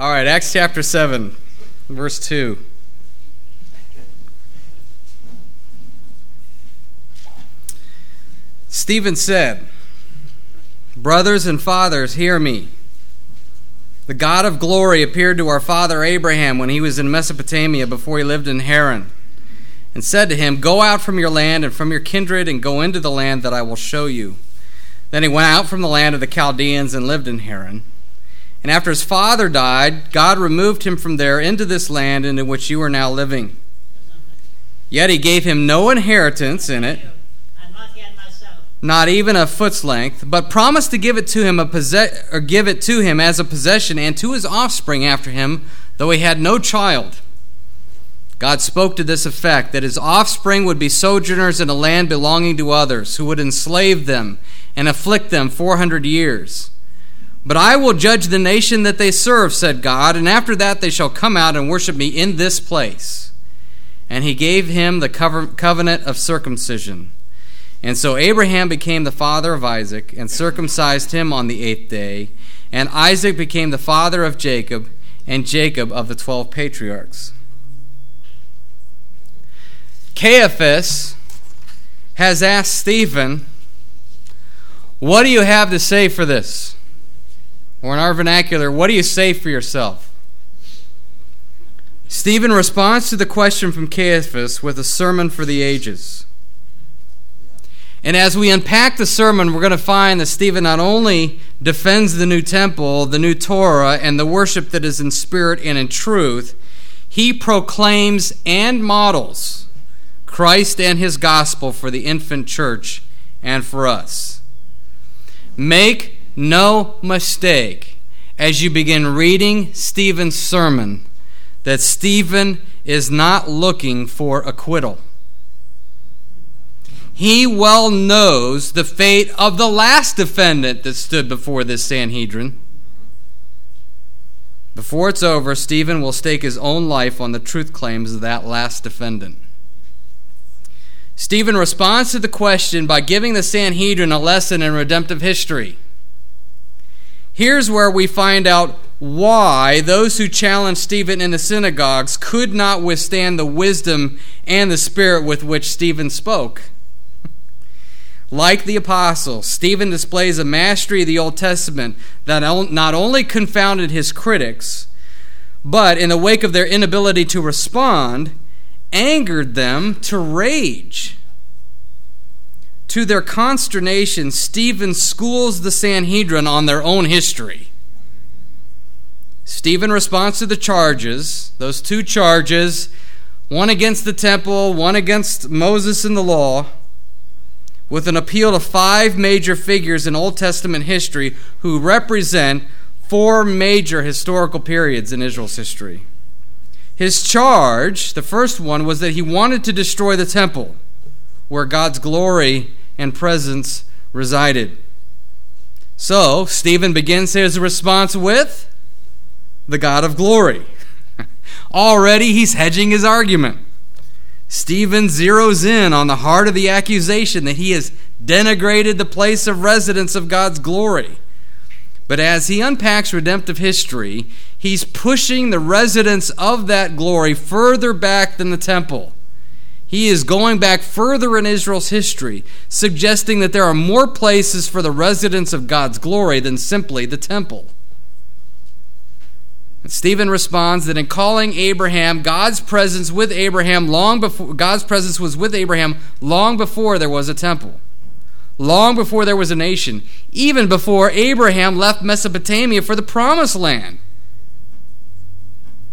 All right, Acts chapter 7, verse 2. Stephen said, Brothers and fathers, hear me. The God of glory appeared to our father Abraham when he was in Mesopotamia before he lived in Haran, and said to him, Go out from your land and from your kindred and go into the land that I will show you. Then he went out from the land of the Chaldeans and lived in Haran. And after his father died, God removed him from there into this land into which you are now living. Yet he gave him no inheritance in it not even a foot's length, but promised to give it to him a possess- or give it to him as a possession and to his offspring after him, though he had no child. God spoke to this effect that his offspring would be sojourners in a land belonging to others, who would enslave them and afflict them 400 years. But I will judge the nation that they serve, said God, and after that they shall come out and worship me in this place. And he gave him the covenant of circumcision. And so Abraham became the father of Isaac and circumcised him on the eighth day. And Isaac became the father of Jacob, and Jacob of the twelve patriarchs. Caiaphas has asked Stephen, What do you have to say for this? Or in our vernacular, what do you say for yourself? Stephen responds to the question from Caiaphas with a sermon for the ages. And as we unpack the sermon, we're going to find that Stephen not only defends the new temple, the new Torah, and the worship that is in spirit and in truth, he proclaims and models Christ and his gospel for the infant church and for us. Make no mistake as you begin reading Stephen's sermon that Stephen is not looking for acquittal. He well knows the fate of the last defendant that stood before this Sanhedrin. Before it's over, Stephen will stake his own life on the truth claims of that last defendant. Stephen responds to the question by giving the Sanhedrin a lesson in redemptive history. Here's where we find out why those who challenged Stephen in the synagogues could not withstand the wisdom and the spirit with which Stephen spoke. Like the apostles, Stephen displays a mastery of the Old Testament that not only confounded his critics, but in the wake of their inability to respond, angered them to rage. To their consternation, Stephen schools the Sanhedrin on their own history. Stephen responds to the charges, those two charges, one against the temple, one against Moses and the law with an appeal to five major figures in Old Testament history who represent four major historical periods in Israel's history. His charge, the first one, was that he wanted to destroy the temple where God's glory and presence resided. So, Stephen begins his response with the God of glory. Already he's hedging his argument. Stephen zeroes in on the heart of the accusation that he has denigrated the place of residence of God's glory. But as he unpacks redemptive history, he's pushing the residence of that glory further back than the temple. He is going back further in Israel's history, suggesting that there are more places for the residence of God's glory than simply the temple. Stephen responds that in calling Abraham, God's presence with Abraham long before God's presence was with Abraham long before there was a temple. Long before there was a nation, even before Abraham left Mesopotamia for the promised land.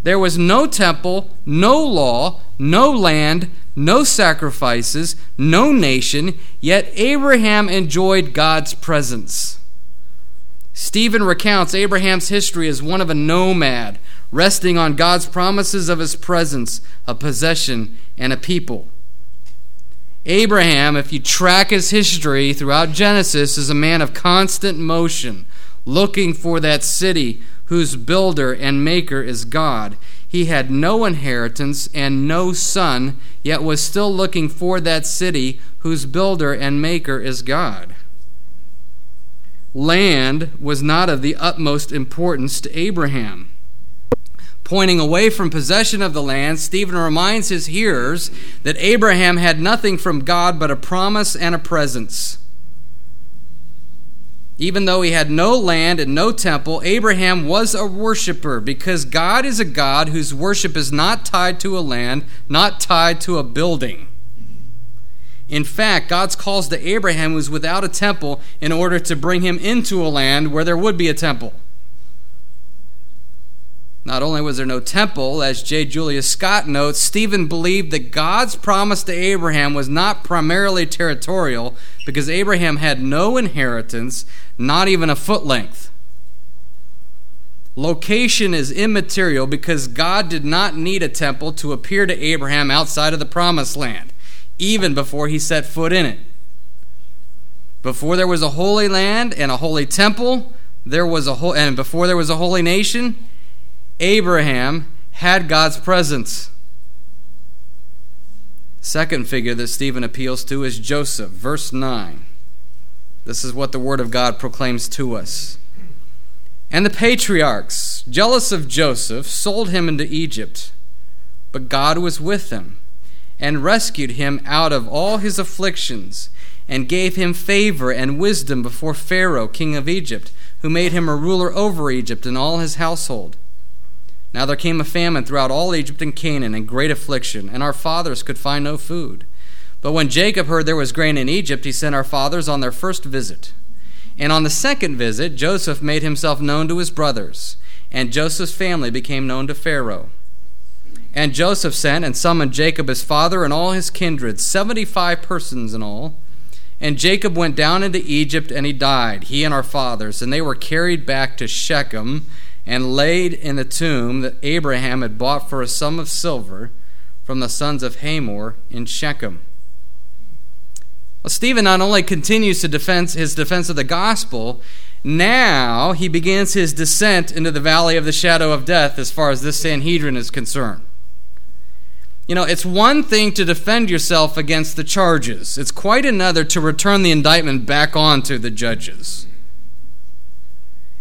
There was no temple, no law, no land, no sacrifices, no nation, yet Abraham enjoyed God's presence. Stephen recounts Abraham's history as one of a nomad, resting on God's promises of his presence, a possession, and a people. Abraham, if you track his history throughout Genesis, is a man of constant motion, looking for that city whose builder and maker is God. He had no inheritance and no son, yet was still looking for that city whose builder and maker is God land was not of the utmost importance to Abraham. Pointing away from possession of the land, Stephen reminds his hearers that Abraham had nothing from God but a promise and a presence. Even though he had no land and no temple, Abraham was a worshiper because God is a God whose worship is not tied to a land, not tied to a building. In fact, God's calls to Abraham was without a temple in order to bring him into a land where there would be a temple. Not only was there no temple, as J. Julius Scott notes, Stephen believed that God's promise to Abraham was not primarily territorial because Abraham had no inheritance, not even a foot length. Location is immaterial because God did not need a temple to appear to Abraham outside of the promised land, even before he set foot in it. Before there was a holy land and a holy temple, there was a ho- and before there was a holy nation, Abraham had God's presence. Second figure that Stephen appeals to is Joseph, verse 9. This is what the Word of God proclaims to us. And the patriarchs, jealous of Joseph, sold him into Egypt. But God was with him and rescued him out of all his afflictions and gave him favor and wisdom before Pharaoh, king of Egypt, who made him a ruler over Egypt and all his household. Now there came a famine throughout all Egypt and Canaan, and great affliction, and our fathers could find no food. But when Jacob heard there was grain in Egypt, he sent our fathers on their first visit. And on the second visit, Joseph made himself known to his brothers, and Joseph's family became known to Pharaoh. And Joseph sent and summoned Jacob his father and all his kindred, seventy five persons in all. And Jacob went down into Egypt, and he died, he and our fathers, and they were carried back to Shechem and laid in the tomb that Abraham had bought for a sum of silver from the sons of Hamor in Shechem. Well, Stephen not only continues to defend his defense of the gospel, now he begins his descent into the valley of the shadow of death as far as this Sanhedrin is concerned. You know, it's one thing to defend yourself against the charges, it's quite another to return the indictment back on to the judges.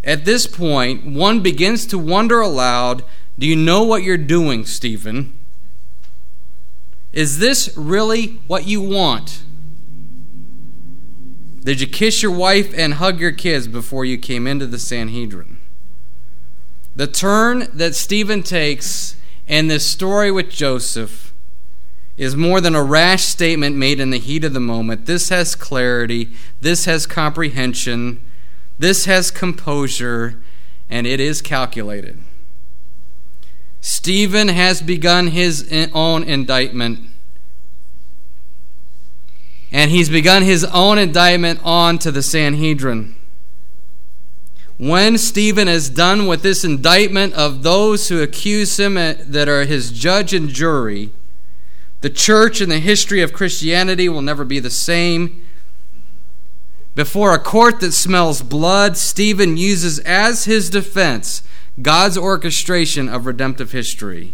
At this point, one begins to wonder aloud Do you know what you're doing, Stephen? Is this really what you want? Did you kiss your wife and hug your kids before you came into the Sanhedrin? The turn that Stephen takes in this story with Joseph is more than a rash statement made in the heat of the moment. This has clarity, this has comprehension, this has composure, and it is calculated. Stephen has begun his own indictment. And he's begun his own indictment on to the Sanhedrin. When Stephen is done with this indictment of those who accuse him uh, that are his judge and jury, the church and the history of Christianity will never be the same. Before a court that smells blood, Stephen uses as his defense God's orchestration of redemptive history.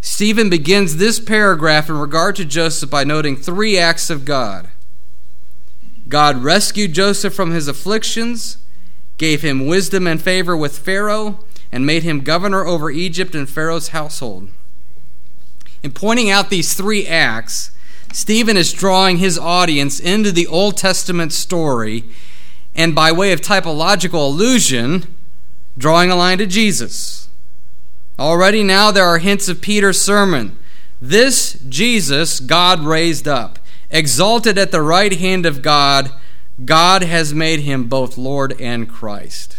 Stephen begins this paragraph in regard to Joseph by noting three acts of God. God rescued Joseph from his afflictions, gave him wisdom and favor with Pharaoh, and made him governor over Egypt and Pharaoh's household. In pointing out these three acts, Stephen is drawing his audience into the Old Testament story and, by way of typological allusion, drawing a line to Jesus. Already now there are hints of Peter's sermon. This Jesus God raised up, exalted at the right hand of God, God has made him both Lord and Christ.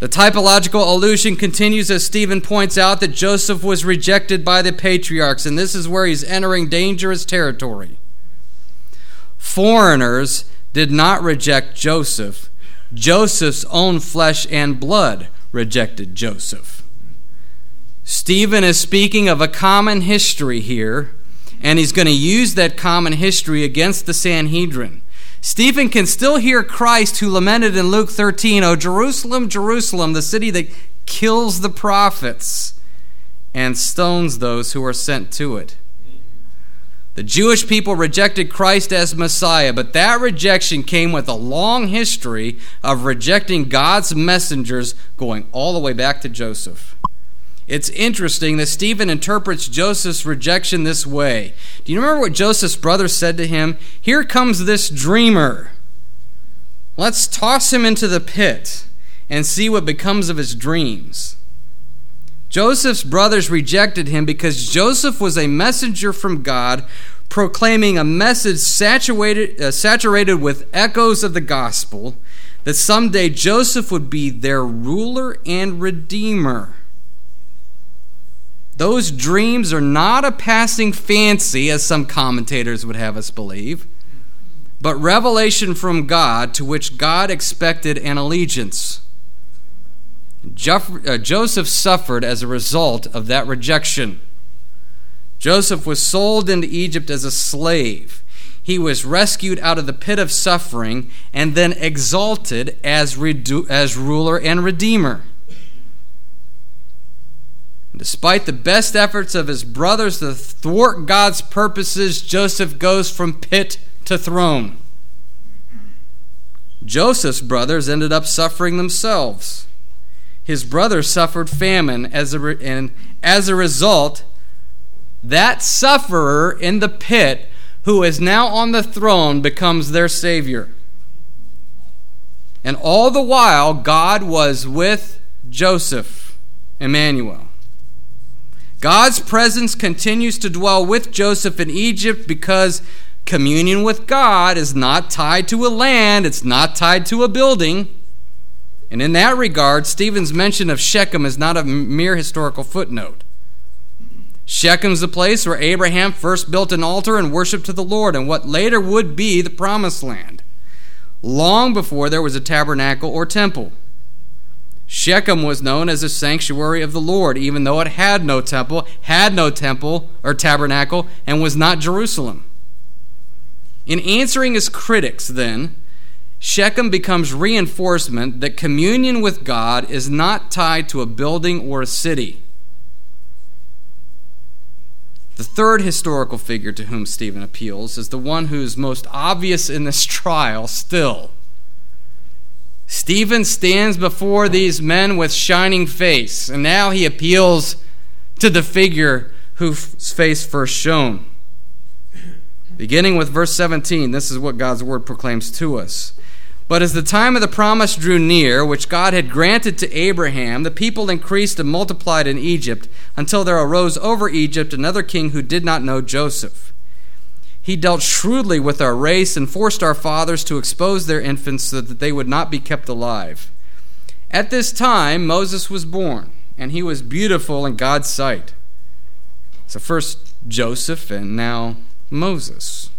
The typological allusion continues as Stephen points out that Joseph was rejected by the patriarchs, and this is where he's entering dangerous territory. Foreigners did not reject Joseph, Joseph's own flesh and blood rejected Joseph. Stephen is speaking of a common history here, and he's going to use that common history against the Sanhedrin. Stephen can still hear Christ who lamented in Luke 13, O Jerusalem, Jerusalem, the city that kills the prophets and stones those who are sent to it. The Jewish people rejected Christ as Messiah, but that rejection came with a long history of rejecting God's messengers going all the way back to Joseph. It's interesting that Stephen interprets Joseph's rejection this way. Do you remember what Joseph's brothers said to him? Here comes this dreamer. Let's toss him into the pit and see what becomes of his dreams. Joseph's brothers rejected him because Joseph was a messenger from God proclaiming a message saturated, uh, saturated with echoes of the gospel that someday Joseph would be their ruler and redeemer. Those dreams are not a passing fancy, as some commentators would have us believe, but revelation from God to which God expected an allegiance. Uh, Joseph suffered as a result of that rejection. Joseph was sold into Egypt as a slave. He was rescued out of the pit of suffering and then exalted as, redu- as ruler and redeemer. Despite the best efforts of his brothers to thwart God's purposes, Joseph goes from pit to throne. Joseph's brothers ended up suffering themselves his brothers suffered famine, as a re- and as a result, that sufferer in the pit, who is now on the throne, becomes their Savior. And all the while, God was with Joseph, Emmanuel. God's presence continues to dwell with Joseph in Egypt because communion with God is not tied to a land, it's not tied to a building. And in that regard, Stephen's mention of Shechem is not a mere historical footnote. Shechem's the place where Abraham first built an altar and worshiped to the Lord in what later would be the promised land, long before there was a tabernacle or temple. Shechem was known as a sanctuary of the Lord, even though it had no temple, had no temple or tabernacle, and was not Jerusalem. In answering his critics, then, Shechem becomes reinforcement that communion with God is not tied to a building or a city. The third historical figure to whom Stephen appeals is the one who's most obvious in this trial still. Stephen stands before these men with shining face, and now he appeals to the figure whose face first shone. Beginning with verse 17, this is what God's word proclaims to us. But as the time of the promise drew near, which God had granted to Abraham, the people increased and multiplied in Egypt, until there arose over Egypt another king who did not know Joseph. He dealt shrewdly with our race and forced our fathers to expose their infants so that they would not be kept alive. At this time, Moses was born, and he was beautiful in God's sight. So, first Joseph, and now Moses.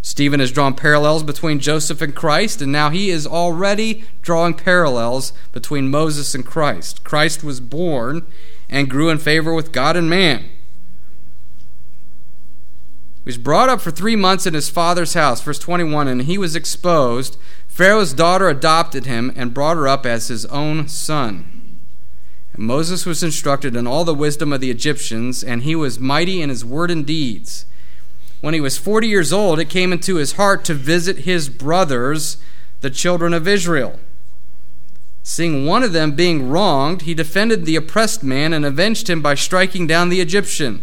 Stephen has drawn parallels between Joseph and Christ, and now he is already drawing parallels between Moses and Christ. Christ was born and grew in favor with God and man. He was brought up for three months in his father's house, verse 21, and he was exposed. Pharaoh's daughter adopted him and brought her up as his own son. And Moses was instructed in all the wisdom of the Egyptians, and he was mighty in his word and deeds. When he was 40 years old, it came into his heart to visit his brothers, the children of Israel. Seeing one of them being wronged, he defended the oppressed man and avenged him by striking down the Egyptian.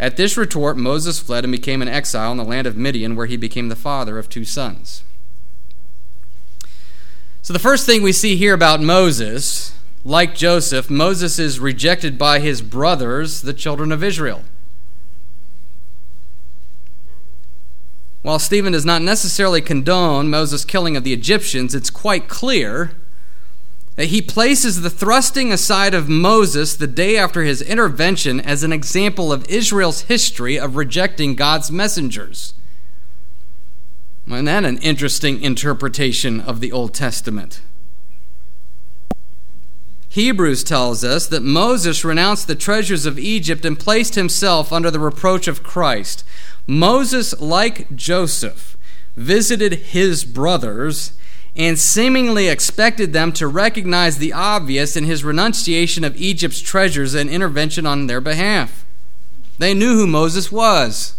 At this retort, Moses fled and became an exile in the land of Midian, where he became the father of two sons. So, the first thing we see here about Moses, like Joseph, Moses is rejected by his brothers, the children of Israel. While Stephen does not necessarily condone Moses' killing of the Egyptians, it's quite clear he places the thrusting aside of Moses the day after his intervention as an example of Israel's history of rejecting God's messengers. Isn't that an interesting interpretation of the Old Testament? Hebrews tells us that Moses renounced the treasures of Egypt and placed himself under the reproach of Christ. Moses, like Joseph, visited his brothers and seemingly expected them to recognize the obvious in his renunciation of Egypt's treasures and intervention on their behalf. They knew who Moses was.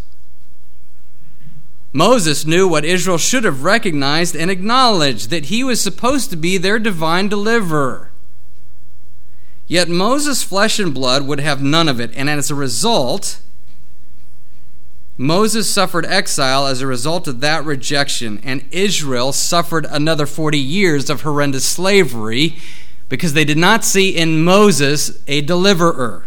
Moses knew what Israel should have recognized and acknowledged that he was supposed to be their divine deliverer. Yet Moses' flesh and blood would have none of it, and as a result, Moses suffered exile as a result of that rejection, and Israel suffered another 40 years of horrendous slavery because they did not see in Moses a deliverer.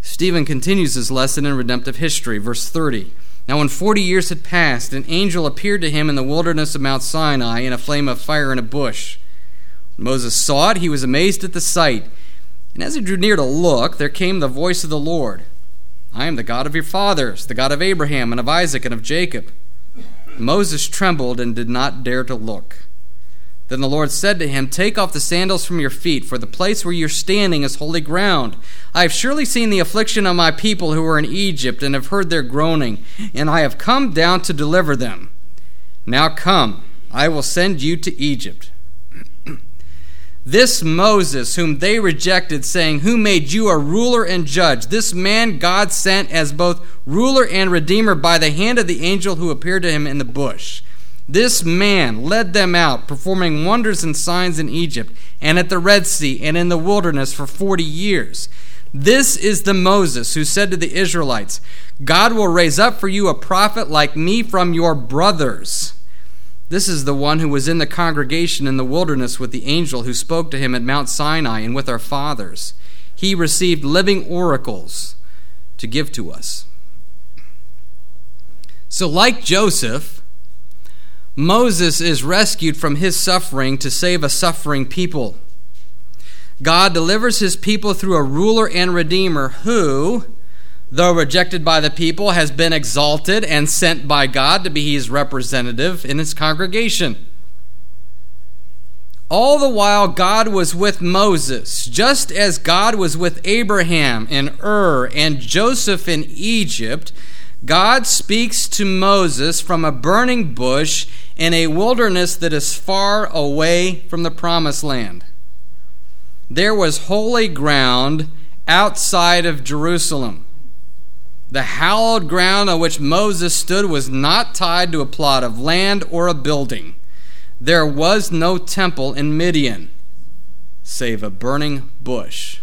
Stephen continues his lesson in redemptive history, verse 30. Now, when 40 years had passed, an angel appeared to him in the wilderness of Mount Sinai in a flame of fire in a bush. When Moses saw it, he was amazed at the sight. And as he drew near to look, there came the voice of the Lord I am the God of your fathers, the God of Abraham and of Isaac and of Jacob. Moses trembled and did not dare to look. Then the Lord said to him, Take off the sandals from your feet, for the place where you're standing is holy ground. I have surely seen the affliction of my people who are in Egypt, and have heard their groaning, and I have come down to deliver them. Now come, I will send you to Egypt. This Moses, whom they rejected, saying, Who made you a ruler and judge? This man God sent as both ruler and redeemer by the hand of the angel who appeared to him in the bush. This man led them out, performing wonders and signs in Egypt, and at the Red Sea, and in the wilderness for forty years. This is the Moses who said to the Israelites, God will raise up for you a prophet like me from your brothers. This is the one who was in the congregation in the wilderness with the angel who spoke to him at Mount Sinai and with our fathers. He received living oracles to give to us. So, like Joseph, Moses is rescued from his suffering to save a suffering people. God delivers his people through a ruler and redeemer who, though rejected by the people, has been exalted and sent by God to be his representative in his congregation. All the while, God was with Moses, just as God was with Abraham in Ur and Joseph in Egypt. God speaks to Moses from a burning bush in a wilderness that is far away from the promised land. There was holy ground outside of Jerusalem. The hallowed ground on which Moses stood was not tied to a plot of land or a building. There was no temple in Midian, save a burning bush.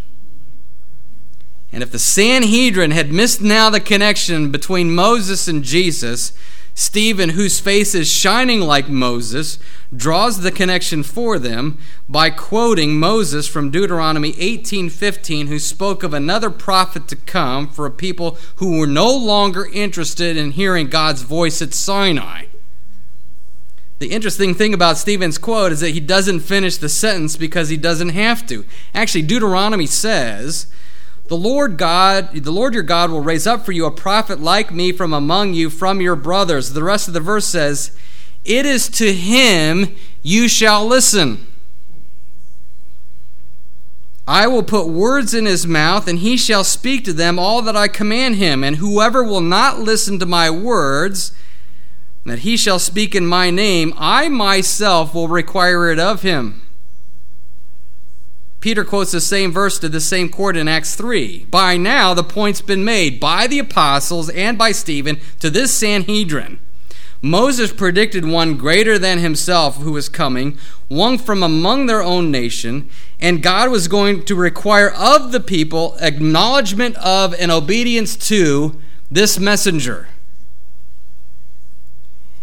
And if the Sanhedrin had missed now the connection between Moses and Jesus, Stephen, whose face is shining like Moses, draws the connection for them by quoting Moses from Deuteronomy 18:15 who spoke of another prophet to come for a people who were no longer interested in hearing God's voice at Sinai. The interesting thing about Stephen's quote is that he doesn't finish the sentence because he doesn't have to. Actually, Deuteronomy says the Lord God, the Lord your God will raise up for you a prophet like me from among you, from your brothers. The rest of the verse says, It is to him you shall listen. I will put words in his mouth, and he shall speak to them all that I command him. And whoever will not listen to my words, that he shall speak in my name, I myself will require it of him. Peter quotes the same verse to the same court in Acts 3. By now, the point's been made by the apostles and by Stephen to this Sanhedrin. Moses predicted one greater than himself who was coming, one from among their own nation, and God was going to require of the people acknowledgement of and obedience to this messenger.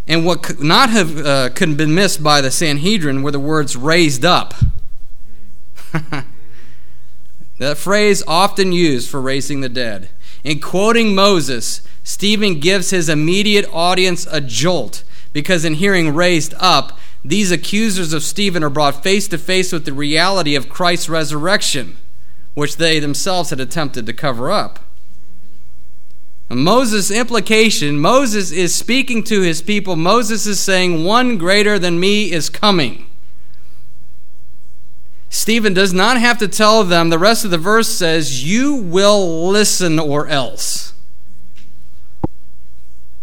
And what could not have uh, could have been missed by the Sanhedrin were the words raised up. that phrase often used for raising the dead. In quoting Moses, Stephen gives his immediate audience a jolt because in hearing raised up, these accusers of Stephen are brought face to face with the reality of Christ's resurrection, which they themselves had attempted to cover up. Moses' implication, Moses is speaking to his people. Moses is saying, One greater than me is coming. Stephen does not have to tell them. The rest of the verse says, You will listen or else.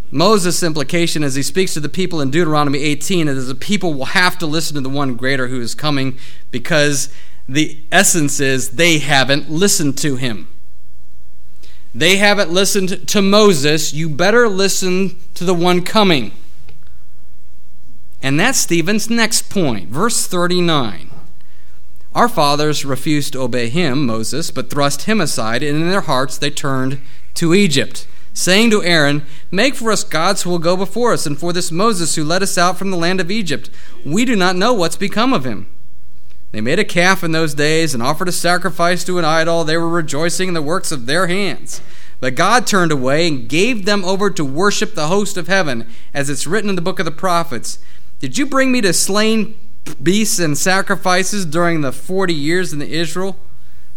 Moses' implication as he speaks to the people in Deuteronomy 18 is the people will have to listen to the one greater who is coming because the essence is they haven't listened to him. They haven't listened to Moses. You better listen to the one coming. And that's Stephen's next point. Verse 39. Our fathers refused to obey him, Moses, but thrust him aside, and in their hearts they turned to Egypt, saying to Aaron, Make for us gods who will go before us, and for this Moses who led us out from the land of Egypt. We do not know what's become of him. They made a calf in those days and offered a sacrifice to an idol. They were rejoicing in the works of their hands. But God turned away and gave them over to worship the host of heaven, as it's written in the book of the prophets. Did you bring me to slain beasts and sacrifices during the forty years in the Israel,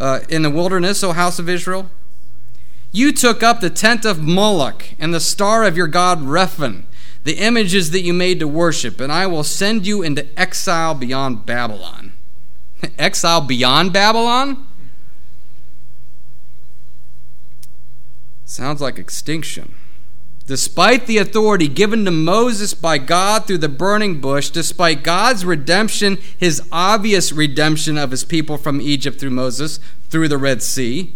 uh, in the wilderness, O house of Israel? You took up the tent of Moloch and the star of your god Rephan, the images that you made to worship, and I will send you into exile beyond Babylon. exile beyond Babylon? Sounds like extinction. Despite the authority given to Moses by God through the burning bush, despite God's redemption, his obvious redemption of his people from Egypt through Moses, through the Red Sea,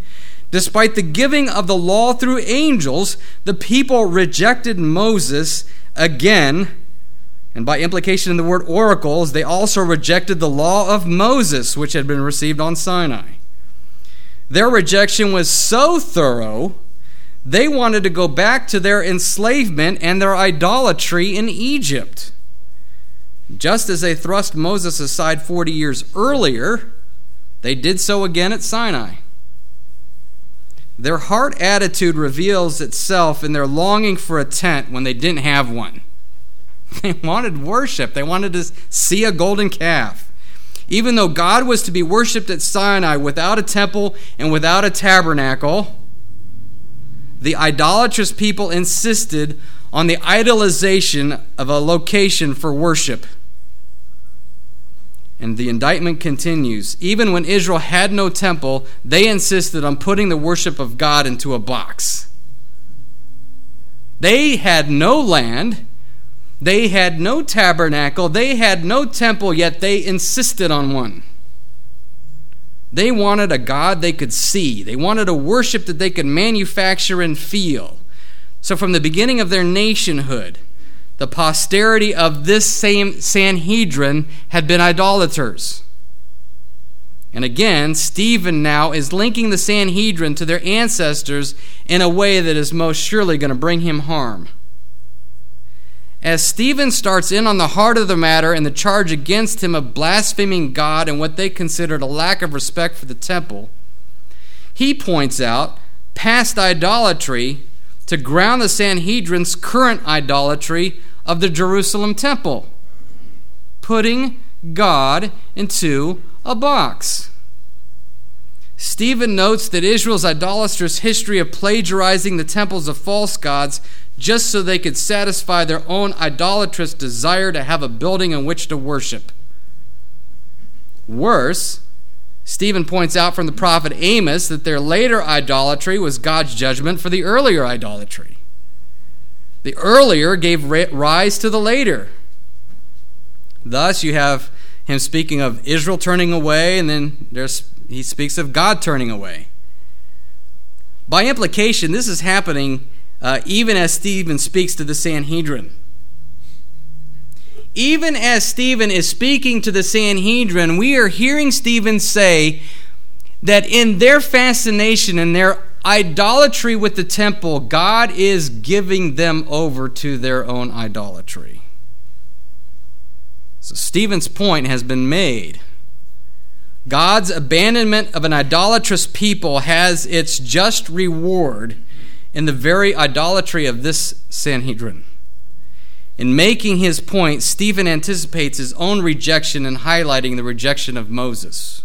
despite the giving of the law through angels, the people rejected Moses again and by implication in the word oracles, they also rejected the law of Moses, which had been received on Sinai. Their rejection was so thorough, they wanted to go back to their enslavement and their idolatry in Egypt. Just as they thrust Moses aside 40 years earlier, they did so again at Sinai. Their heart attitude reveals itself in their longing for a tent when they didn't have one. They wanted worship, they wanted to see a golden calf. Even though God was to be worshiped at Sinai without a temple and without a tabernacle, the idolatrous people insisted on the idolization of a location for worship. And the indictment continues. Even when Israel had no temple, they insisted on putting the worship of God into a box. They had no land, they had no tabernacle, they had no temple, yet they insisted on one. They wanted a God they could see, they wanted a worship that they could manufacture and feel. So, from the beginning of their nationhood, the posterity of this same Sanhedrin had been idolaters. And again, Stephen now is linking the Sanhedrin to their ancestors in a way that is most surely going to bring him harm. As Stephen starts in on the heart of the matter and the charge against him of blaspheming God and what they considered a lack of respect for the temple, he points out past idolatry to ground the Sanhedrin's current idolatry of the Jerusalem temple, putting God into a box. Stephen notes that Israel's idolatrous history of plagiarizing the temples of false gods just so they could satisfy their own idolatrous desire to have a building in which to worship. Worse, Stephen points out from the prophet Amos that their later idolatry was God's judgment for the earlier idolatry. The earlier gave rise to the later. Thus, you have him speaking of Israel turning away, and then there's, he speaks of God turning away. By implication, this is happening uh, even as Stephen speaks to the Sanhedrin. Even as Stephen is speaking to the Sanhedrin, we are hearing Stephen say that in their fascination and their idolatry with the temple, God is giving them over to their own idolatry. So Stephen's point has been made. God's abandonment of an idolatrous people has its just reward in the very idolatry of this Sanhedrin. In making his point, Stephen anticipates his own rejection and highlighting the rejection of Moses.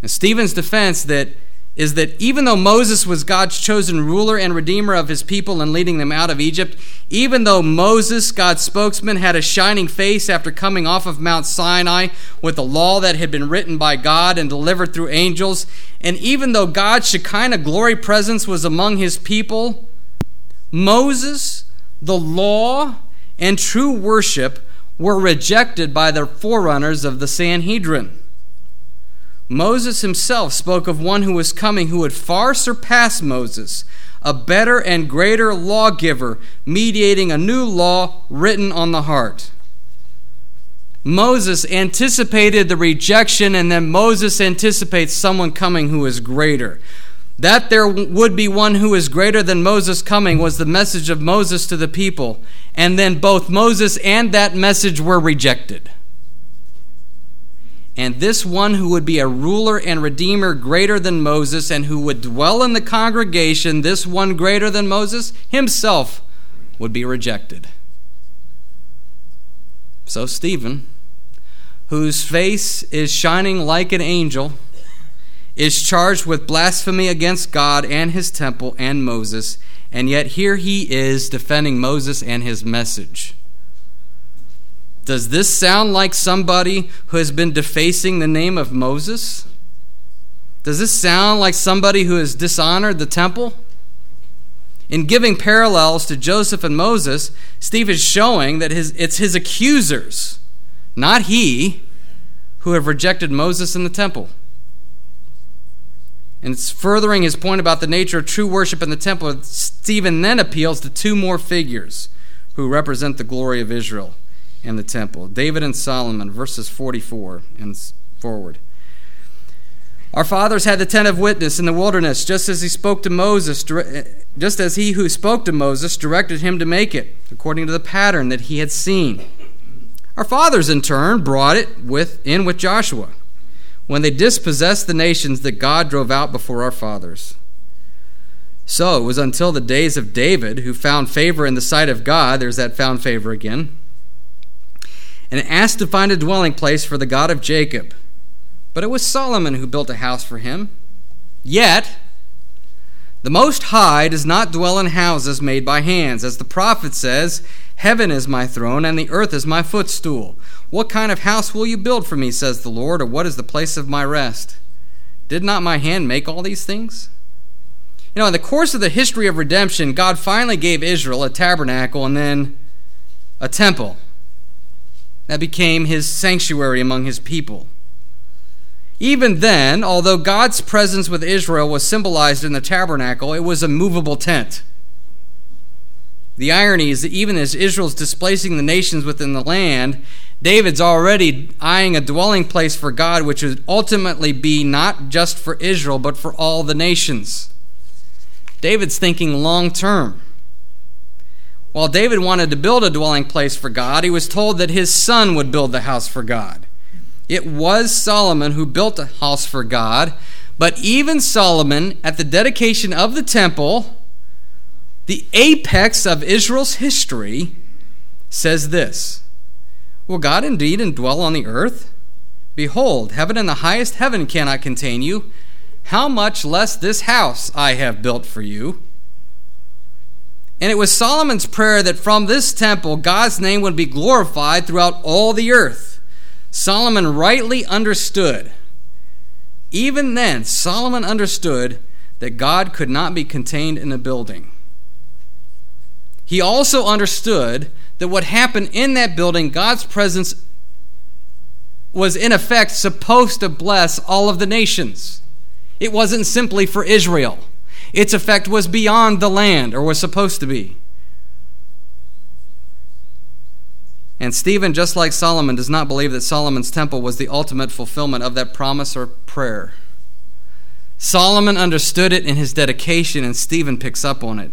And Stephen's defense that is that even though Moses was God's chosen ruler and redeemer of his people and leading them out of Egypt, even though Moses, God's spokesman, had a shining face after coming off of Mount Sinai with the law that had been written by God and delivered through angels, and even though God's Shekinah glory presence was among his people, Moses, the law, and true worship were rejected by the forerunners of the Sanhedrin. Moses himself spoke of one who was coming who would far surpass Moses, a better and greater lawgiver, mediating a new law written on the heart. Moses anticipated the rejection, and then Moses anticipates someone coming who is greater. That there would be one who is greater than Moses coming was the message of Moses to the people, and then both Moses and that message were rejected. And this one who would be a ruler and redeemer greater than Moses and who would dwell in the congregation, this one greater than Moses, himself would be rejected. So, Stephen, whose face is shining like an angel, is charged with blasphemy against God and his temple and Moses, and yet here he is defending Moses and his message. Does this sound like somebody who has been defacing the name of Moses? Does this sound like somebody who has dishonored the temple? In giving parallels to Joseph and Moses, Steve is showing that his, it's his accusers, not he, who have rejected Moses in the temple. And it's furthering his point about the nature of true worship in the temple. Stephen then appeals to two more figures who represent the glory of Israel and the temple. David and Solomon, verses 44 and forward. Our fathers had the tent of witness in the wilderness, just as he spoke to Moses, eh, just as he who spoke to Moses directed him to make it, according to the pattern that he had seen. Our fathers, in turn, brought it with, in with Joshua when they dispossessed the nations that God drove out before our fathers. So it was until the days of David, who found favor in the sight of God, there's that found favor again, and asked to find a dwelling place for the God of Jacob. But it was Solomon who built a house for him. Yet, the Most High does not dwell in houses made by hands. As the prophet says, Heaven is my throne, and the earth is my footstool. What kind of house will you build for me, says the Lord, or what is the place of my rest? Did not my hand make all these things? You know, in the course of the history of redemption, God finally gave Israel a tabernacle and then a temple that became his sanctuary among his people. Even then, although God's presence with Israel was symbolized in the tabernacle, it was a movable tent. The irony is that even as Israel's displacing the nations within the land, David's already eyeing a dwelling place for God, which would ultimately be not just for Israel, but for all the nations. David's thinking long term. While David wanted to build a dwelling place for God, he was told that his son would build the house for God. It was Solomon who built a house for God, but even Solomon, at the dedication of the temple, the apex of Israel's history, says this Will God indeed indwell on the earth? Behold, heaven and the highest heaven cannot contain you. How much less this house I have built for you? And it was Solomon's prayer that from this temple God's name would be glorified throughout all the earth. Solomon rightly understood. Even then, Solomon understood that God could not be contained in a building. He also understood that what happened in that building, God's presence was in effect supposed to bless all of the nations. It wasn't simply for Israel. Its effect was beyond the land, or was supposed to be. And Stephen, just like Solomon, does not believe that Solomon's temple was the ultimate fulfillment of that promise or prayer. Solomon understood it in his dedication, and Stephen picks up on it.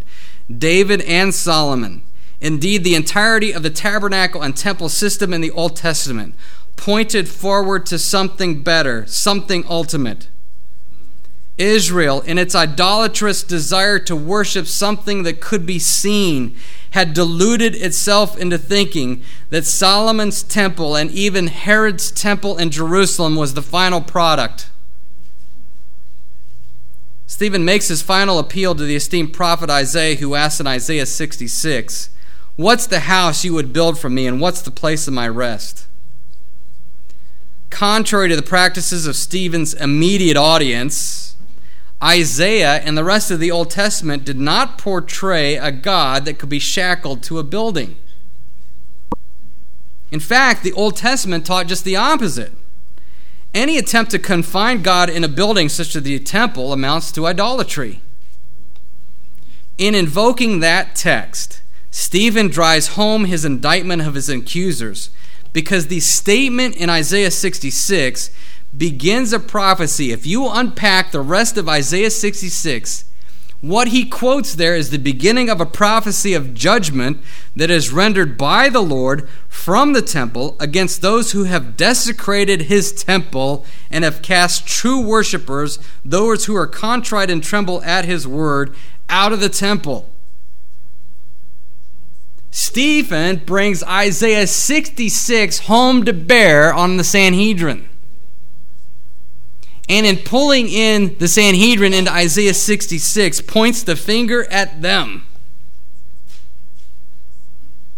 David and Solomon, indeed, the entirety of the tabernacle and temple system in the Old Testament, pointed forward to something better, something ultimate. Israel, in its idolatrous desire to worship something that could be seen, had deluded itself into thinking that Solomon's temple and even Herod's temple in Jerusalem was the final product. Stephen makes his final appeal to the esteemed prophet Isaiah, who asks in Isaiah 66, What's the house you would build for me, and what's the place of my rest? Contrary to the practices of Stephen's immediate audience, Isaiah and the rest of the Old Testament did not portray a God that could be shackled to a building. In fact, the Old Testament taught just the opposite. Any attempt to confine God in a building such as the temple amounts to idolatry. In invoking that text, Stephen drives home his indictment of his accusers because the statement in Isaiah 66 begins a prophecy. If you unpack the rest of Isaiah 66, what he quotes there is the beginning of a prophecy of judgment that is rendered by the Lord from the temple against those who have desecrated his temple and have cast true worshippers, those who are contrite and tremble at his word, out of the temple. Stephen brings Isaiah 66 home to bear on the Sanhedrin. And in pulling in the Sanhedrin into Isaiah 66, points the finger at them.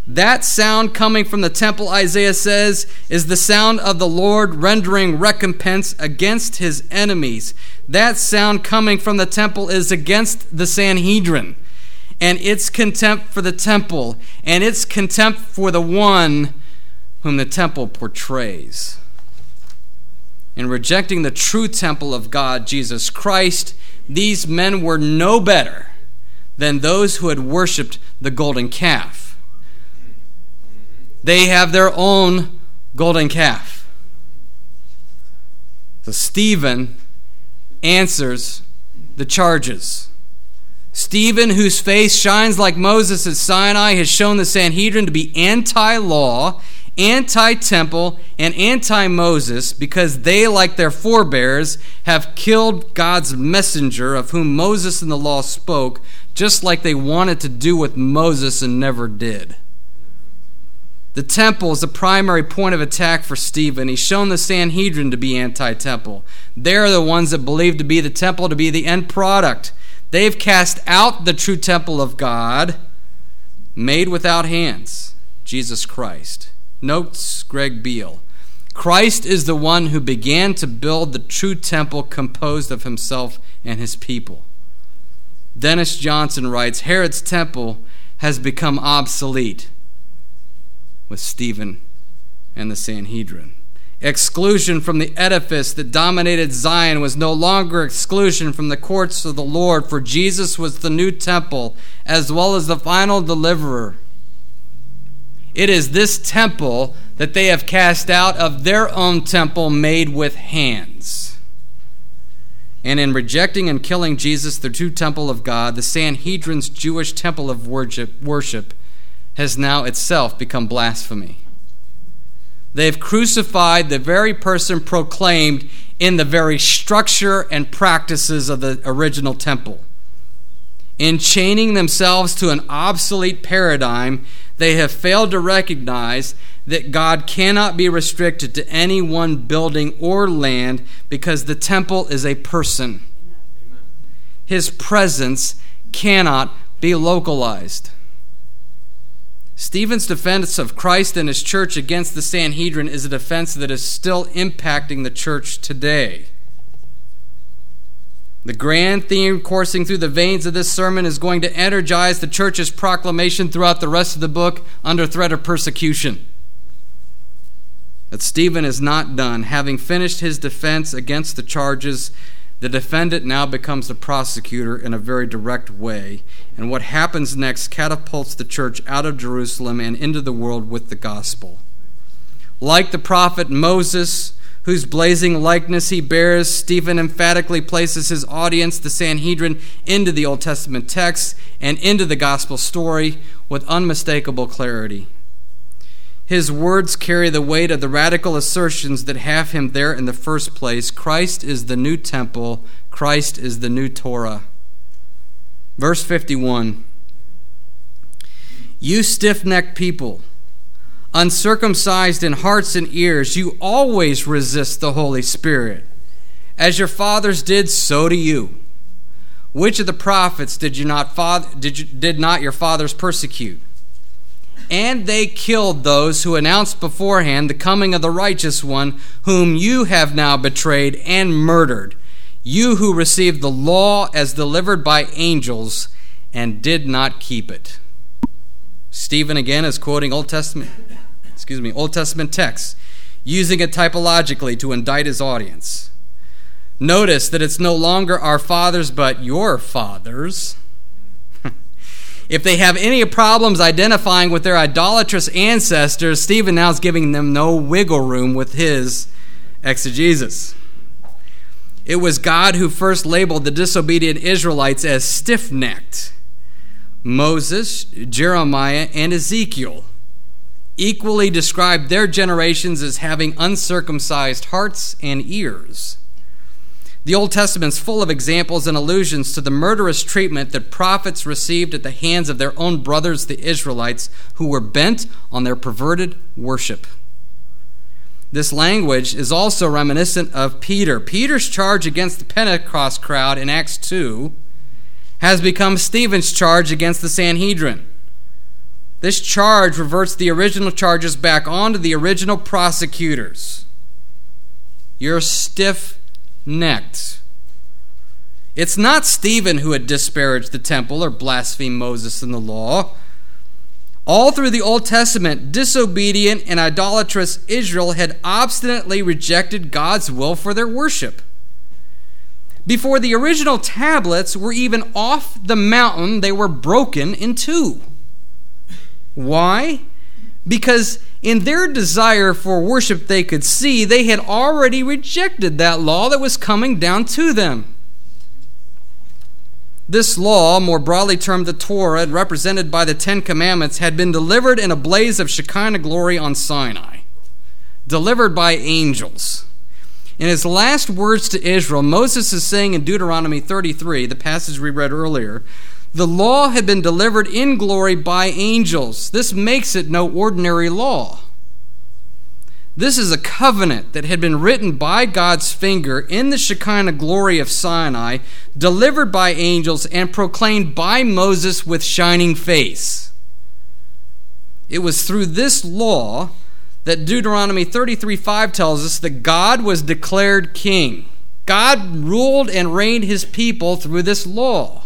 That sound coming from the temple, Isaiah says, is the sound of the Lord rendering recompense against his enemies. That sound coming from the temple is against the Sanhedrin and its contempt for the temple and its contempt for the one whom the temple portrays in rejecting the true temple of God, Jesus Christ, these men were no better than those who had worshiped the golden calf. They have their own golden calf. So Stephen answers the charges. Stephen, whose face shines like Moses at Sinai, has shown the Sanhedrin to be anti law anti temple and anti Moses because they, like their forebears, have killed God's messenger of whom Moses and the law spoke, just like they wanted to do with Moses and never did. The temple is the primary point of attack for Stephen. He's shown the Sanhedrin to be anti temple. They're the ones that believe to be the temple to be the end product. They've cast out the true temple of God, made without hands, Jesus Christ. Notes Greg Beale. Christ is the one who began to build the true temple composed of himself and his people. Dennis Johnson writes Herod's temple has become obsolete with Stephen and the Sanhedrin. Exclusion from the edifice that dominated Zion was no longer exclusion from the courts of the Lord, for Jesus was the new temple as well as the final deliverer. It is this temple that they have cast out of their own temple made with hands. And in rejecting and killing Jesus, the true temple of God, the Sanhedrin's Jewish temple of worship, has now itself become blasphemy. They have crucified the very person proclaimed in the very structure and practices of the original temple. In chaining themselves to an obsolete paradigm, they have failed to recognize that God cannot be restricted to any one building or land because the temple is a person. His presence cannot be localized. Stephen's defense of Christ and his church against the Sanhedrin is a defense that is still impacting the church today. The grand theme coursing through the veins of this sermon is going to energize the church's proclamation throughout the rest of the book under threat of persecution. But Stephen is not done. Having finished his defense against the charges, the defendant now becomes the prosecutor in a very direct way. And what happens next catapults the church out of Jerusalem and into the world with the gospel. Like the prophet Moses, whose blazing likeness he bears, Stephen emphatically places his audience, the Sanhedrin, into the Old Testament text and into the gospel story with unmistakable clarity. His words carry the weight of the radical assertions that have him there in the first place. Christ is the new temple, Christ is the new Torah. Verse 51 You stiff necked people, uncircumcised in hearts and ears, you always resist the Holy Spirit. As your fathers did, so do you. Which of the prophets did you not father, did, you, did not your fathers persecute? And they killed those who announced beforehand the coming of the righteous one, whom you have now betrayed and murdered. You who received the law as delivered by angels and did not keep it. Stephen again is quoting Old Testament, excuse me, Old Testament texts, using it typologically to indict his audience. Notice that it's no longer our fathers, but your fathers. if they have any problems identifying with their idolatrous ancestors, Stephen now is giving them no wiggle room with his exegesis. It was God who first labeled the disobedient Israelites as stiff necked. Moses, Jeremiah, and Ezekiel equally described their generations as having uncircumcised hearts and ears. The Old Testament is full of examples and allusions to the murderous treatment that prophets received at the hands of their own brothers, the Israelites, who were bent on their perverted worship. This language is also reminiscent of Peter. Peter's charge against the Pentecost crowd in Acts 2 has become Stephen's charge against the Sanhedrin. This charge reverts the original charges back onto the original prosecutors. You're stiff necked. It's not Stephen who had disparaged the temple or blasphemed Moses and the law. All through the Old Testament, disobedient and idolatrous Israel had obstinately rejected God's will for their worship. Before the original tablets were even off the mountain, they were broken in two. Why? Because in their desire for worship they could see, they had already rejected that law that was coming down to them. This law, more broadly termed the Torah, represented by the Ten Commandments, had been delivered in a blaze of Shekinah glory on Sinai, delivered by angels. In his last words to Israel, Moses is saying in Deuteronomy 33, the passage we read earlier, the law had been delivered in glory by angels. This makes it no ordinary law. This is a covenant that had been written by God's finger in the Shekinah glory of Sinai, delivered by angels, and proclaimed by Moses with shining face. It was through this law that Deuteronomy 33 5 tells us that God was declared king. God ruled and reigned his people through this law.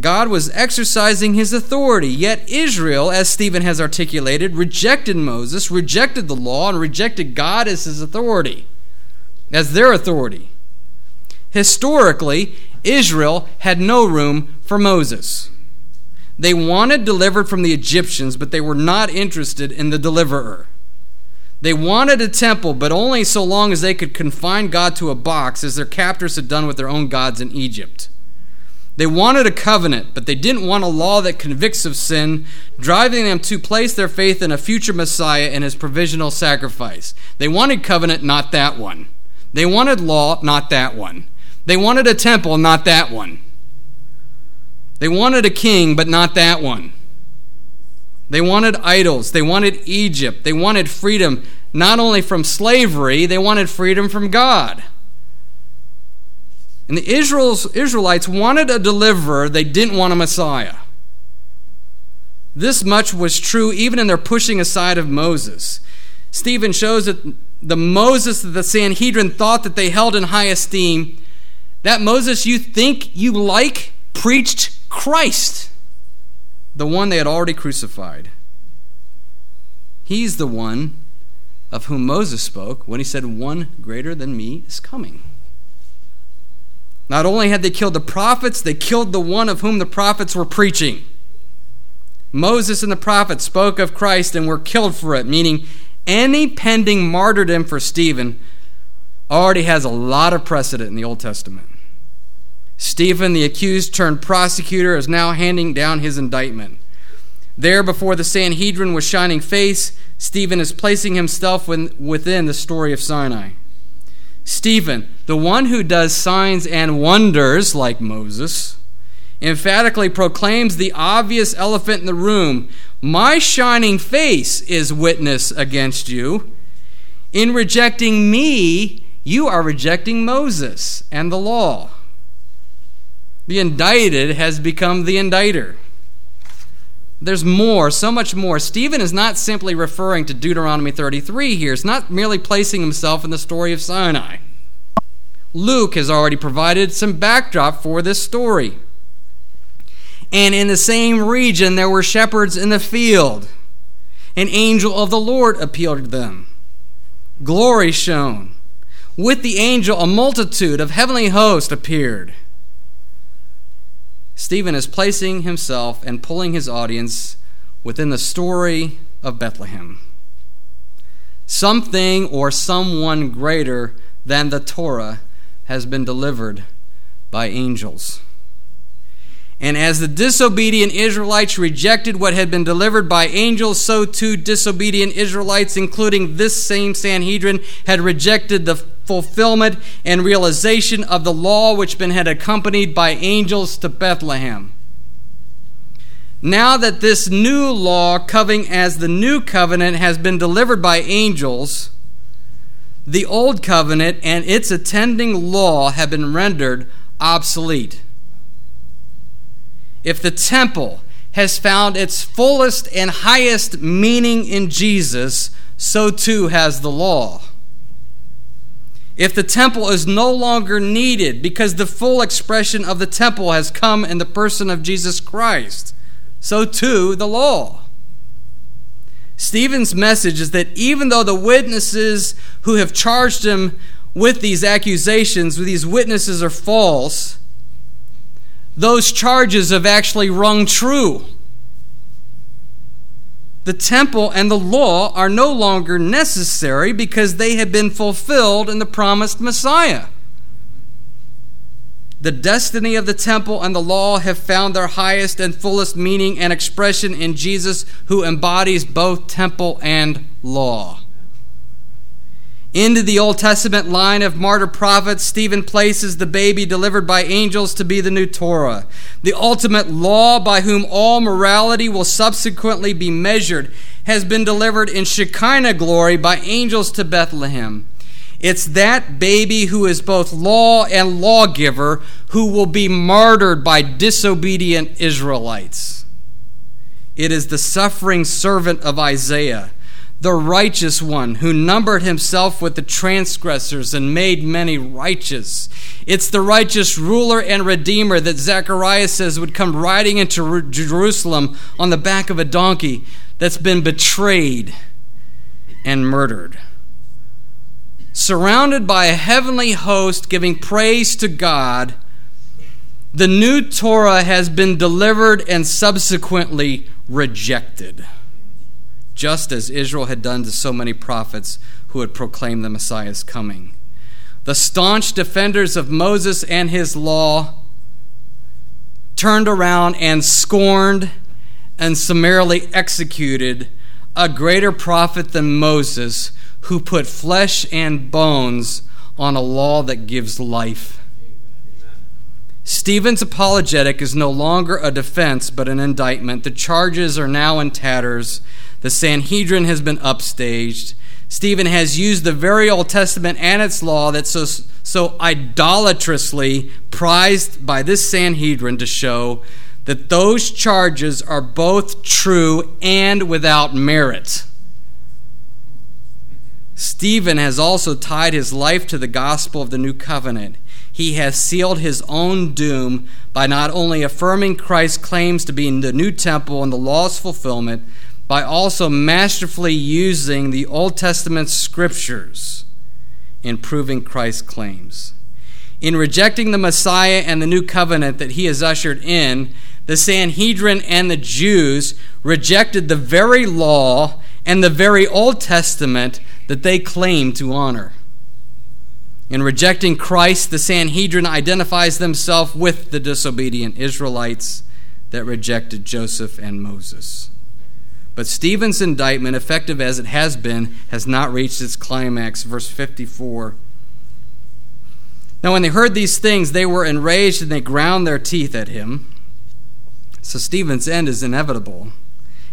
God was exercising his authority, yet Israel, as Stephen has articulated, rejected Moses, rejected the law, and rejected God as his authority, as their authority. Historically, Israel had no room for Moses. They wanted delivered from the Egyptians, but they were not interested in the deliverer. They wanted a temple, but only so long as they could confine God to a box, as their captors had done with their own gods in Egypt. They wanted a covenant, but they didn't want a law that convicts of sin, driving them to place their faith in a future Messiah and his provisional sacrifice. They wanted covenant, not that one. They wanted law, not that one. They wanted a temple, not that one. They wanted a king, but not that one. They wanted idols. They wanted Egypt. They wanted freedom not only from slavery, they wanted freedom from God. And the Israel's, Israelites wanted a deliverer, they didn't want a Messiah. This much was true even in their pushing aside of Moses. Stephen shows that the Moses that the Sanhedrin thought that they held in high esteem, that Moses you think you like, preached Christ, the one they had already crucified. He's the one of whom Moses spoke when he said, One greater than me is coming. Not only had they killed the prophets, they killed the one of whom the prophets were preaching. Moses and the prophets spoke of Christ and were killed for it, meaning any pending martyrdom for Stephen already has a lot of precedent in the Old Testament. Stephen, the accused turned prosecutor, is now handing down his indictment. There, before the Sanhedrin with shining face, Stephen is placing himself within the story of Sinai. Stephen, the one who does signs and wonders like Moses, emphatically proclaims the obvious elephant in the room My shining face is witness against you. In rejecting me, you are rejecting Moses and the law. The indicted has become the indicter. There's more, so much more. Stephen is not simply referring to Deuteronomy 33 here. He's not merely placing himself in the story of Sinai. Luke has already provided some backdrop for this story. And in the same region, there were shepherds in the field. An angel of the Lord appealed to them. Glory shone. With the angel, a multitude of heavenly hosts appeared. Stephen is placing himself and pulling his audience within the story of Bethlehem. Something or someone greater than the Torah has been delivered by angels. And as the disobedient Israelites rejected what had been delivered by angels, so too disobedient Israelites, including this same Sanhedrin, had rejected the fulfillment and realization of the law which been had accompanied by angels to Bethlehem. Now that this new law, coming as the new covenant, has been delivered by angels, the old covenant and its attending law have been rendered obsolete if the temple has found its fullest and highest meaning in Jesus, so too has the law. If the temple is no longer needed because the full expression of the temple has come in the person of Jesus Christ, so too the law. Stephen's message is that even though the witnesses who have charged him with these accusations, with these witnesses are false, those charges have actually rung true. The temple and the law are no longer necessary because they have been fulfilled in the promised Messiah. The destiny of the temple and the law have found their highest and fullest meaning and expression in Jesus, who embodies both temple and law. Into the Old Testament line of martyr prophets, Stephen places the baby delivered by angels to be the new Torah, the ultimate law by whom all morality will subsequently be measured, has been delivered in Shekinah glory by angels to Bethlehem. It's that baby who is both law and lawgiver who will be martyred by disobedient Israelites. It is the suffering servant of Isaiah the righteous one who numbered himself with the transgressors and made many righteous. It's the righteous ruler and redeemer that Zechariah says would come riding into Jerusalem on the back of a donkey that's been betrayed and murdered. Surrounded by a heavenly host giving praise to God, the new Torah has been delivered and subsequently rejected just as Israel had done to so many prophets who had proclaimed the Messiah's coming. The staunch defenders of Moses and his law turned around and scorned and summarily executed a greater prophet than Moses who put flesh and bones on a law that gives life. Stephen's apologetic is no longer a defense but an indictment. The charges are now in tatters. The Sanhedrin has been upstaged. Stephen has used the very Old Testament and its law that's so, so idolatrously prized by this Sanhedrin to show that those charges are both true and without merit. Stephen has also tied his life to the gospel of the new covenant. He has sealed his own doom by not only affirming Christ's claims to be in the new temple and the law's fulfillment, by also masterfully using the Old Testament scriptures in proving Christ's claims. In rejecting the Messiah and the new covenant that he has ushered in, the Sanhedrin and the Jews rejected the very law and the very Old Testament that they claimed to honor. In rejecting Christ, the Sanhedrin identifies themselves with the disobedient Israelites that rejected Joseph and Moses. But Stephen's indictment, effective as it has been, has not reached its climax. Verse 54. Now, when they heard these things, they were enraged and they ground their teeth at him. So, Stephen's end is inevitable.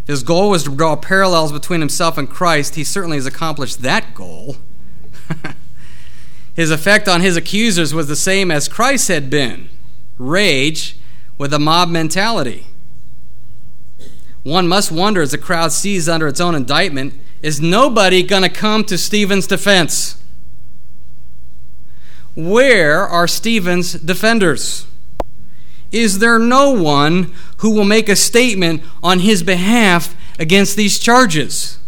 His goal was to draw parallels between himself and Christ. He certainly has accomplished that goal. his effect on his accusers was the same as Christ had been rage with a mob mentality. One must wonder as the crowd sees under its own indictment is nobody going to come to Stephen's defense? Where are Stephen's defenders? Is there no one who will make a statement on his behalf against these charges?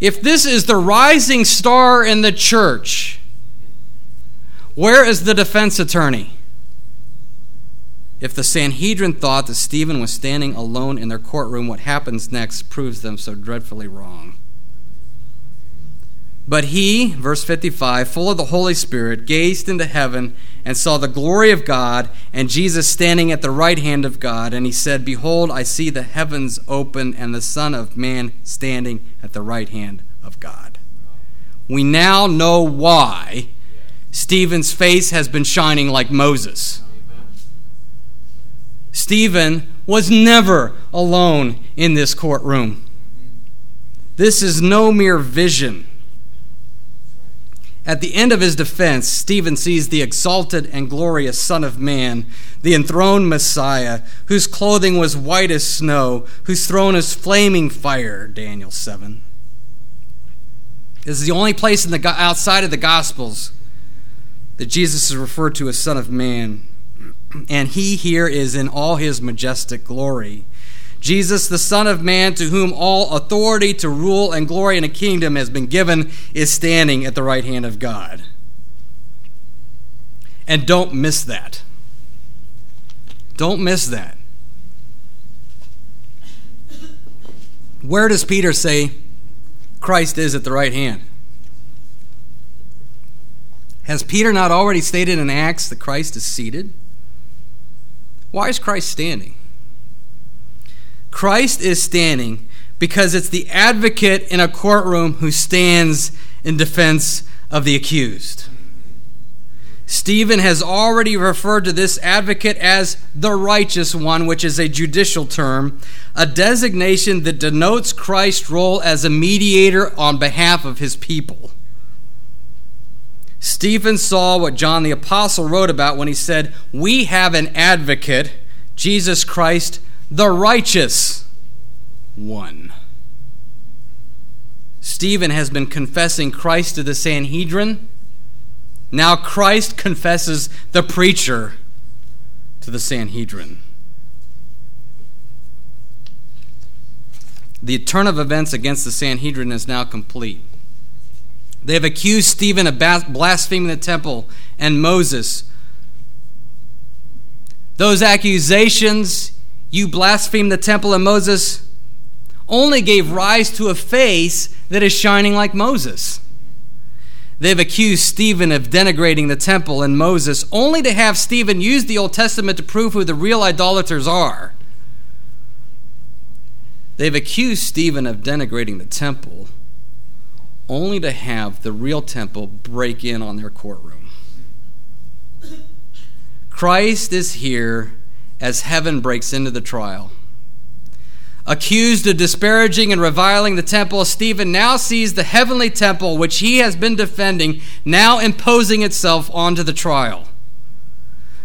If this is the rising star in the church, where is the defense attorney? If the Sanhedrin thought that Stephen was standing alone in their courtroom, what happens next proves them so dreadfully wrong. But he, verse 55, full of the Holy Spirit, gazed into heaven and saw the glory of God and Jesus standing at the right hand of God. And he said, Behold, I see the heavens open and the Son of Man standing at the right hand of God. We now know why Stephen's face has been shining like Moses. Stephen was never alone in this courtroom. This is no mere vision. At the end of his defense, Stephen sees the exalted and glorious Son of Man, the enthroned Messiah, whose clothing was white as snow, whose throne is flaming fire, Daniel 7. This is the only place in the, outside of the Gospels that Jesus is referred to as Son of Man and he here is in all his majestic glory. Jesus, the Son of Man, to whom all authority to rule and glory in a kingdom has been given, is standing at the right hand of God. And don't miss that. Don't miss that. Where does Peter say Christ is at the right hand? Has Peter not already stated in Acts that Christ is seated? Why is Christ standing? Christ is standing because it's the advocate in a courtroom who stands in defense of the accused. Stephen has already referred to this advocate as the righteous one, which is a judicial term, a designation that denotes Christ's role as a mediator on behalf of his people. Stephen saw what John the Apostle wrote about when he said, We have an advocate, Jesus Christ, the righteous one. Stephen has been confessing Christ to the Sanhedrin. Now Christ confesses the preacher to the Sanhedrin. The turn of events against the Sanhedrin is now complete. They have accused Stephen of blaspheming the temple and Moses. Those accusations, you blaspheme the temple and Moses, only gave rise to a face that is shining like Moses. They've accused Stephen of denigrating the temple and Moses, only to have Stephen use the Old Testament to prove who the real idolaters are. They've accused Stephen of denigrating the temple, only to have the real temple break in on their courtroom. Christ is here as heaven breaks into the trial. Accused of disparaging and reviling the temple, Stephen now sees the heavenly temple, which he has been defending, now imposing itself onto the trial.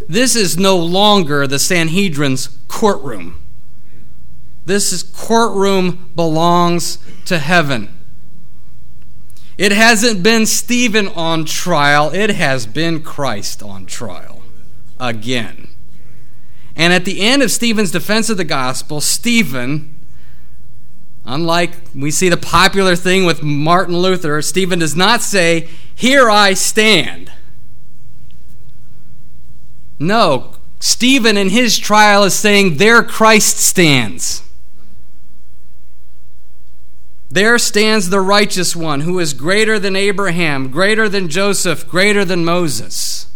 This is no longer the Sanhedrin's courtroom. This courtroom belongs to heaven. It hasn't been Stephen on trial, it has been Christ on trial again. And at the end of Stephen's defense of the gospel, Stephen, unlike we see the popular thing with Martin Luther, Stephen does not say, Here I stand. No, Stephen in his trial is saying, There Christ stands. There stands the righteous one who is greater than Abraham, greater than Joseph, greater than Moses.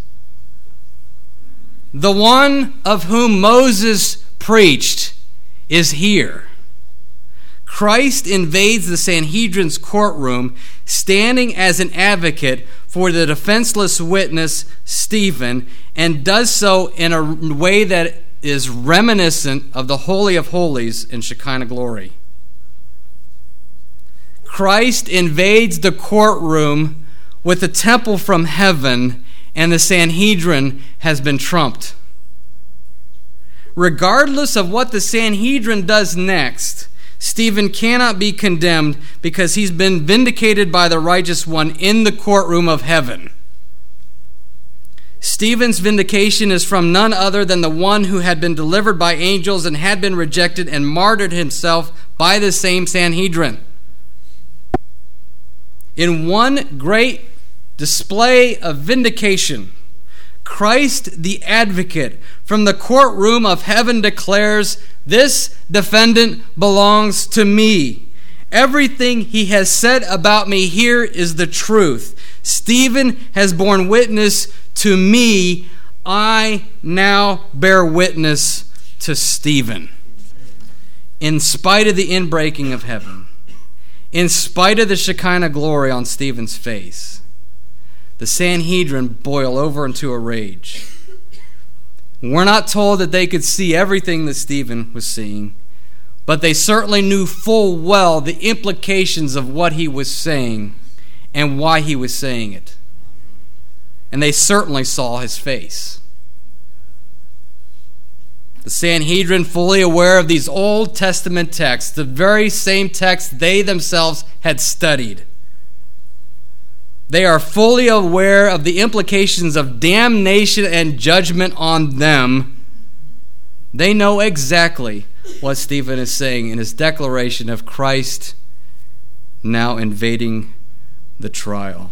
The one of whom Moses preached is here. Christ invades the Sanhedrin's courtroom, standing as an advocate for the defenseless witness, Stephen, and does so in a way that is reminiscent of the Holy of Holies in Shekinah glory. Christ invades the courtroom with the temple from heaven and the Sanhedrin has been trumped. Regardless of what the Sanhedrin does next, Stephen cannot be condemned because he's been vindicated by the righteous one in the courtroom of heaven. Stephen's vindication is from none other than the one who had been delivered by angels and had been rejected and martyred himself by the same Sanhedrin. In one great display of vindication, Christ the advocate from the courtroom of heaven declares, This defendant belongs to me. Everything he has said about me here is the truth. Stephen has borne witness to me. I now bear witness to Stephen. In spite of the inbreaking of heaven, in spite of the Shekinah glory on Stephen's face, the Sanhedrin boil over into a rage. We're not told that they could see everything that Stephen was seeing, but they certainly knew full well the implications of what he was saying and why he was saying it. And they certainly saw his face. The Sanhedrin, fully aware of these Old Testament texts, the very same texts they themselves had studied, they are fully aware of the implications of damnation and judgment on them. They know exactly what Stephen is saying in his declaration of Christ now invading the trial.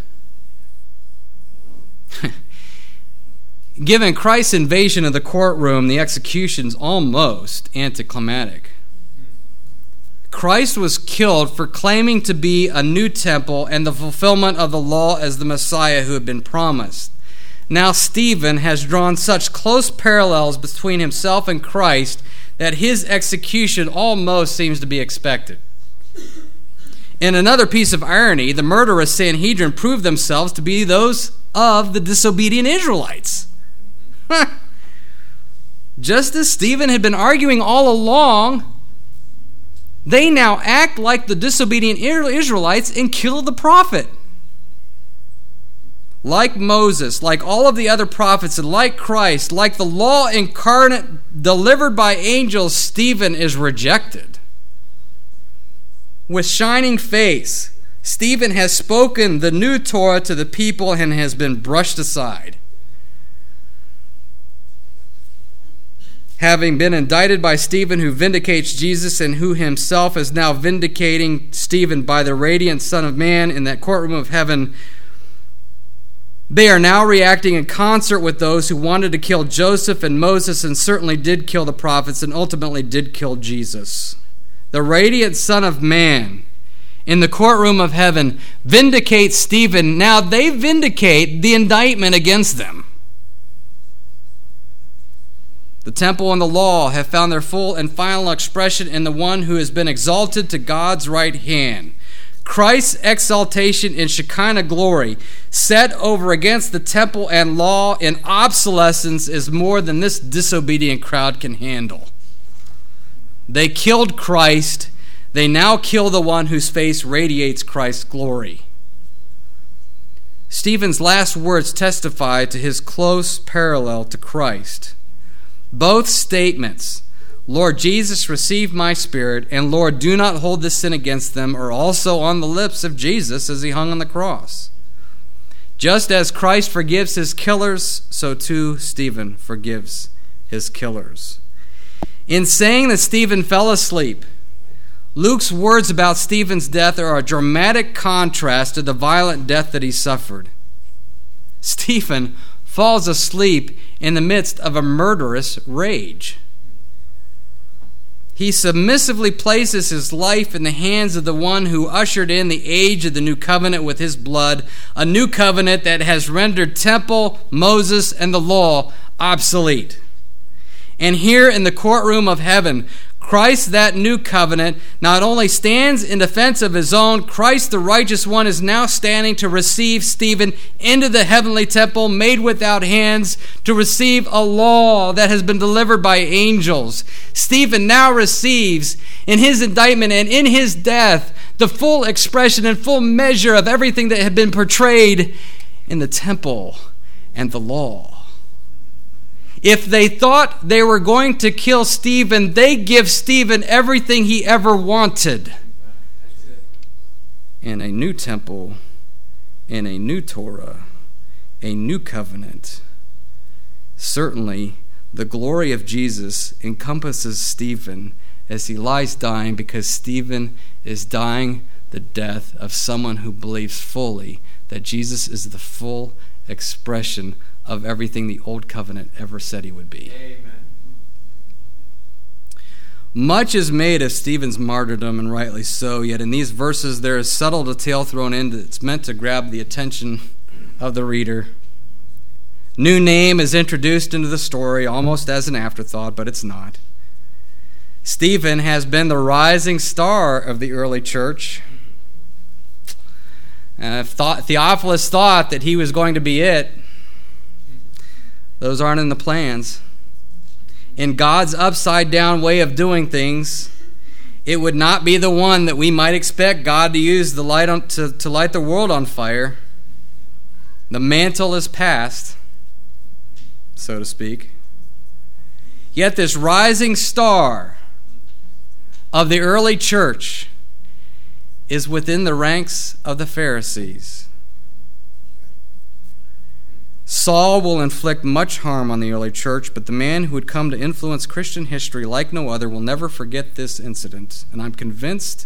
Given Christ's invasion of the courtroom, the execution's almost anticlimactic. Christ was killed for claiming to be a new temple and the fulfillment of the law as the Messiah who had been promised. Now, Stephen has drawn such close parallels between himself and Christ that his execution almost seems to be expected. In another piece of irony, the murderous Sanhedrin proved themselves to be those of the disobedient Israelites. Just as Stephen had been arguing all along, they now act like the disobedient Israelites and kill the prophet. Like Moses, like all of the other prophets, and like Christ, like the law incarnate delivered by angels, Stephen is rejected. With shining face, Stephen has spoken the new Torah to the people and has been brushed aside. having been indicted by Stephen, who vindicates Jesus and who himself is now vindicating Stephen by the radiant Son of Man in that courtroom of heaven, they are now reacting in concert with those who wanted to kill Joseph and Moses and certainly did kill the prophets and ultimately did kill Jesus. The radiant Son of Man in the courtroom of heaven vindicate Stephen. Now they vindicate the indictment against them. The temple and the law have found their full and final expression in the one who has been exalted to God's right hand. Christ's exaltation in Shekinah glory, set over against the temple and law in obsolescence, is more than this disobedient crowd can handle. They killed Christ. They now kill the one whose face radiates Christ's glory. Stephen's last words testify to his close parallel to Christ. Both statements, Lord Jesus, receive my spirit, and Lord, do not hold this sin against them, are also on the lips of Jesus as he hung on the cross. Just as Christ forgives his killers, so too Stephen forgives his killers. In saying that Stephen fell asleep, Luke's words about Stephen's death are a dramatic contrast to the violent death that he suffered. Stephen falls asleep in the midst of a murderous rage. he submissively places his life in the hands of the one who ushered in the age of the new covenant with his blood, a new covenant that has rendered temple, Moses, and the law obsolete. And here in the courtroom of heaven, Christ, that new covenant, not only stands in defense of his own, Christ, the righteous one, is now standing to receive Stephen into the heavenly temple made without hands to receive a law that has been delivered by angels. Stephen now receives in his indictment and in his death the full expression and full measure of everything that had been portrayed in the temple and the law. If they thought they were going to kill Stephen, they give Stephen everything he ever wanted. In a new temple, in a new Torah, a new covenant. Certainly, the glory of Jesus encompasses Stephen as he lies dying because Stephen is dying the death of someone who believes fully that Jesus is the full expression of everything the Old Covenant ever said he would be. Amen. Much is made of Stephen's martyrdom, and rightly so, yet in these verses there is subtle detail thrown in that's meant to grab the attention of the reader. New name is introduced into the story almost as an afterthought, but it's not. Stephen has been the rising star of the early church. If Theophilus thought that he was going to be it, those aren't in the plans. In God's upside down way of doing things, it would not be the one that we might expect God to use the light on, to, to light the world on fire. The mantle is passed, so to speak. Yet, this rising star of the early church is within the ranks of the Pharisees. Saul will inflict much harm on the early church, but the man who would come to influence Christian history like no other will never forget this incident. And I'm convinced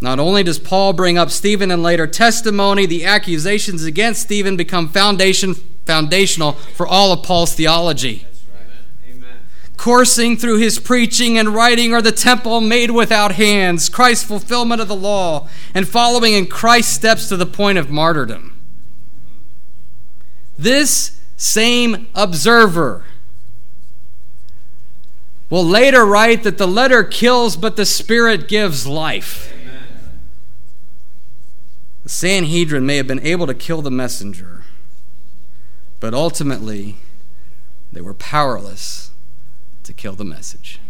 not only does Paul bring up Stephen in later testimony, the accusations against Stephen become foundation, foundational for all of Paul's theology. Coursing through his preaching and writing are the temple made without hands, Christ's fulfillment of the law, and following in Christ's steps to the point of martyrdom. This same observer will later write that the letter kills, but the Spirit gives life. Amen. The Sanhedrin may have been able to kill the messenger, but ultimately they were powerless to kill the message.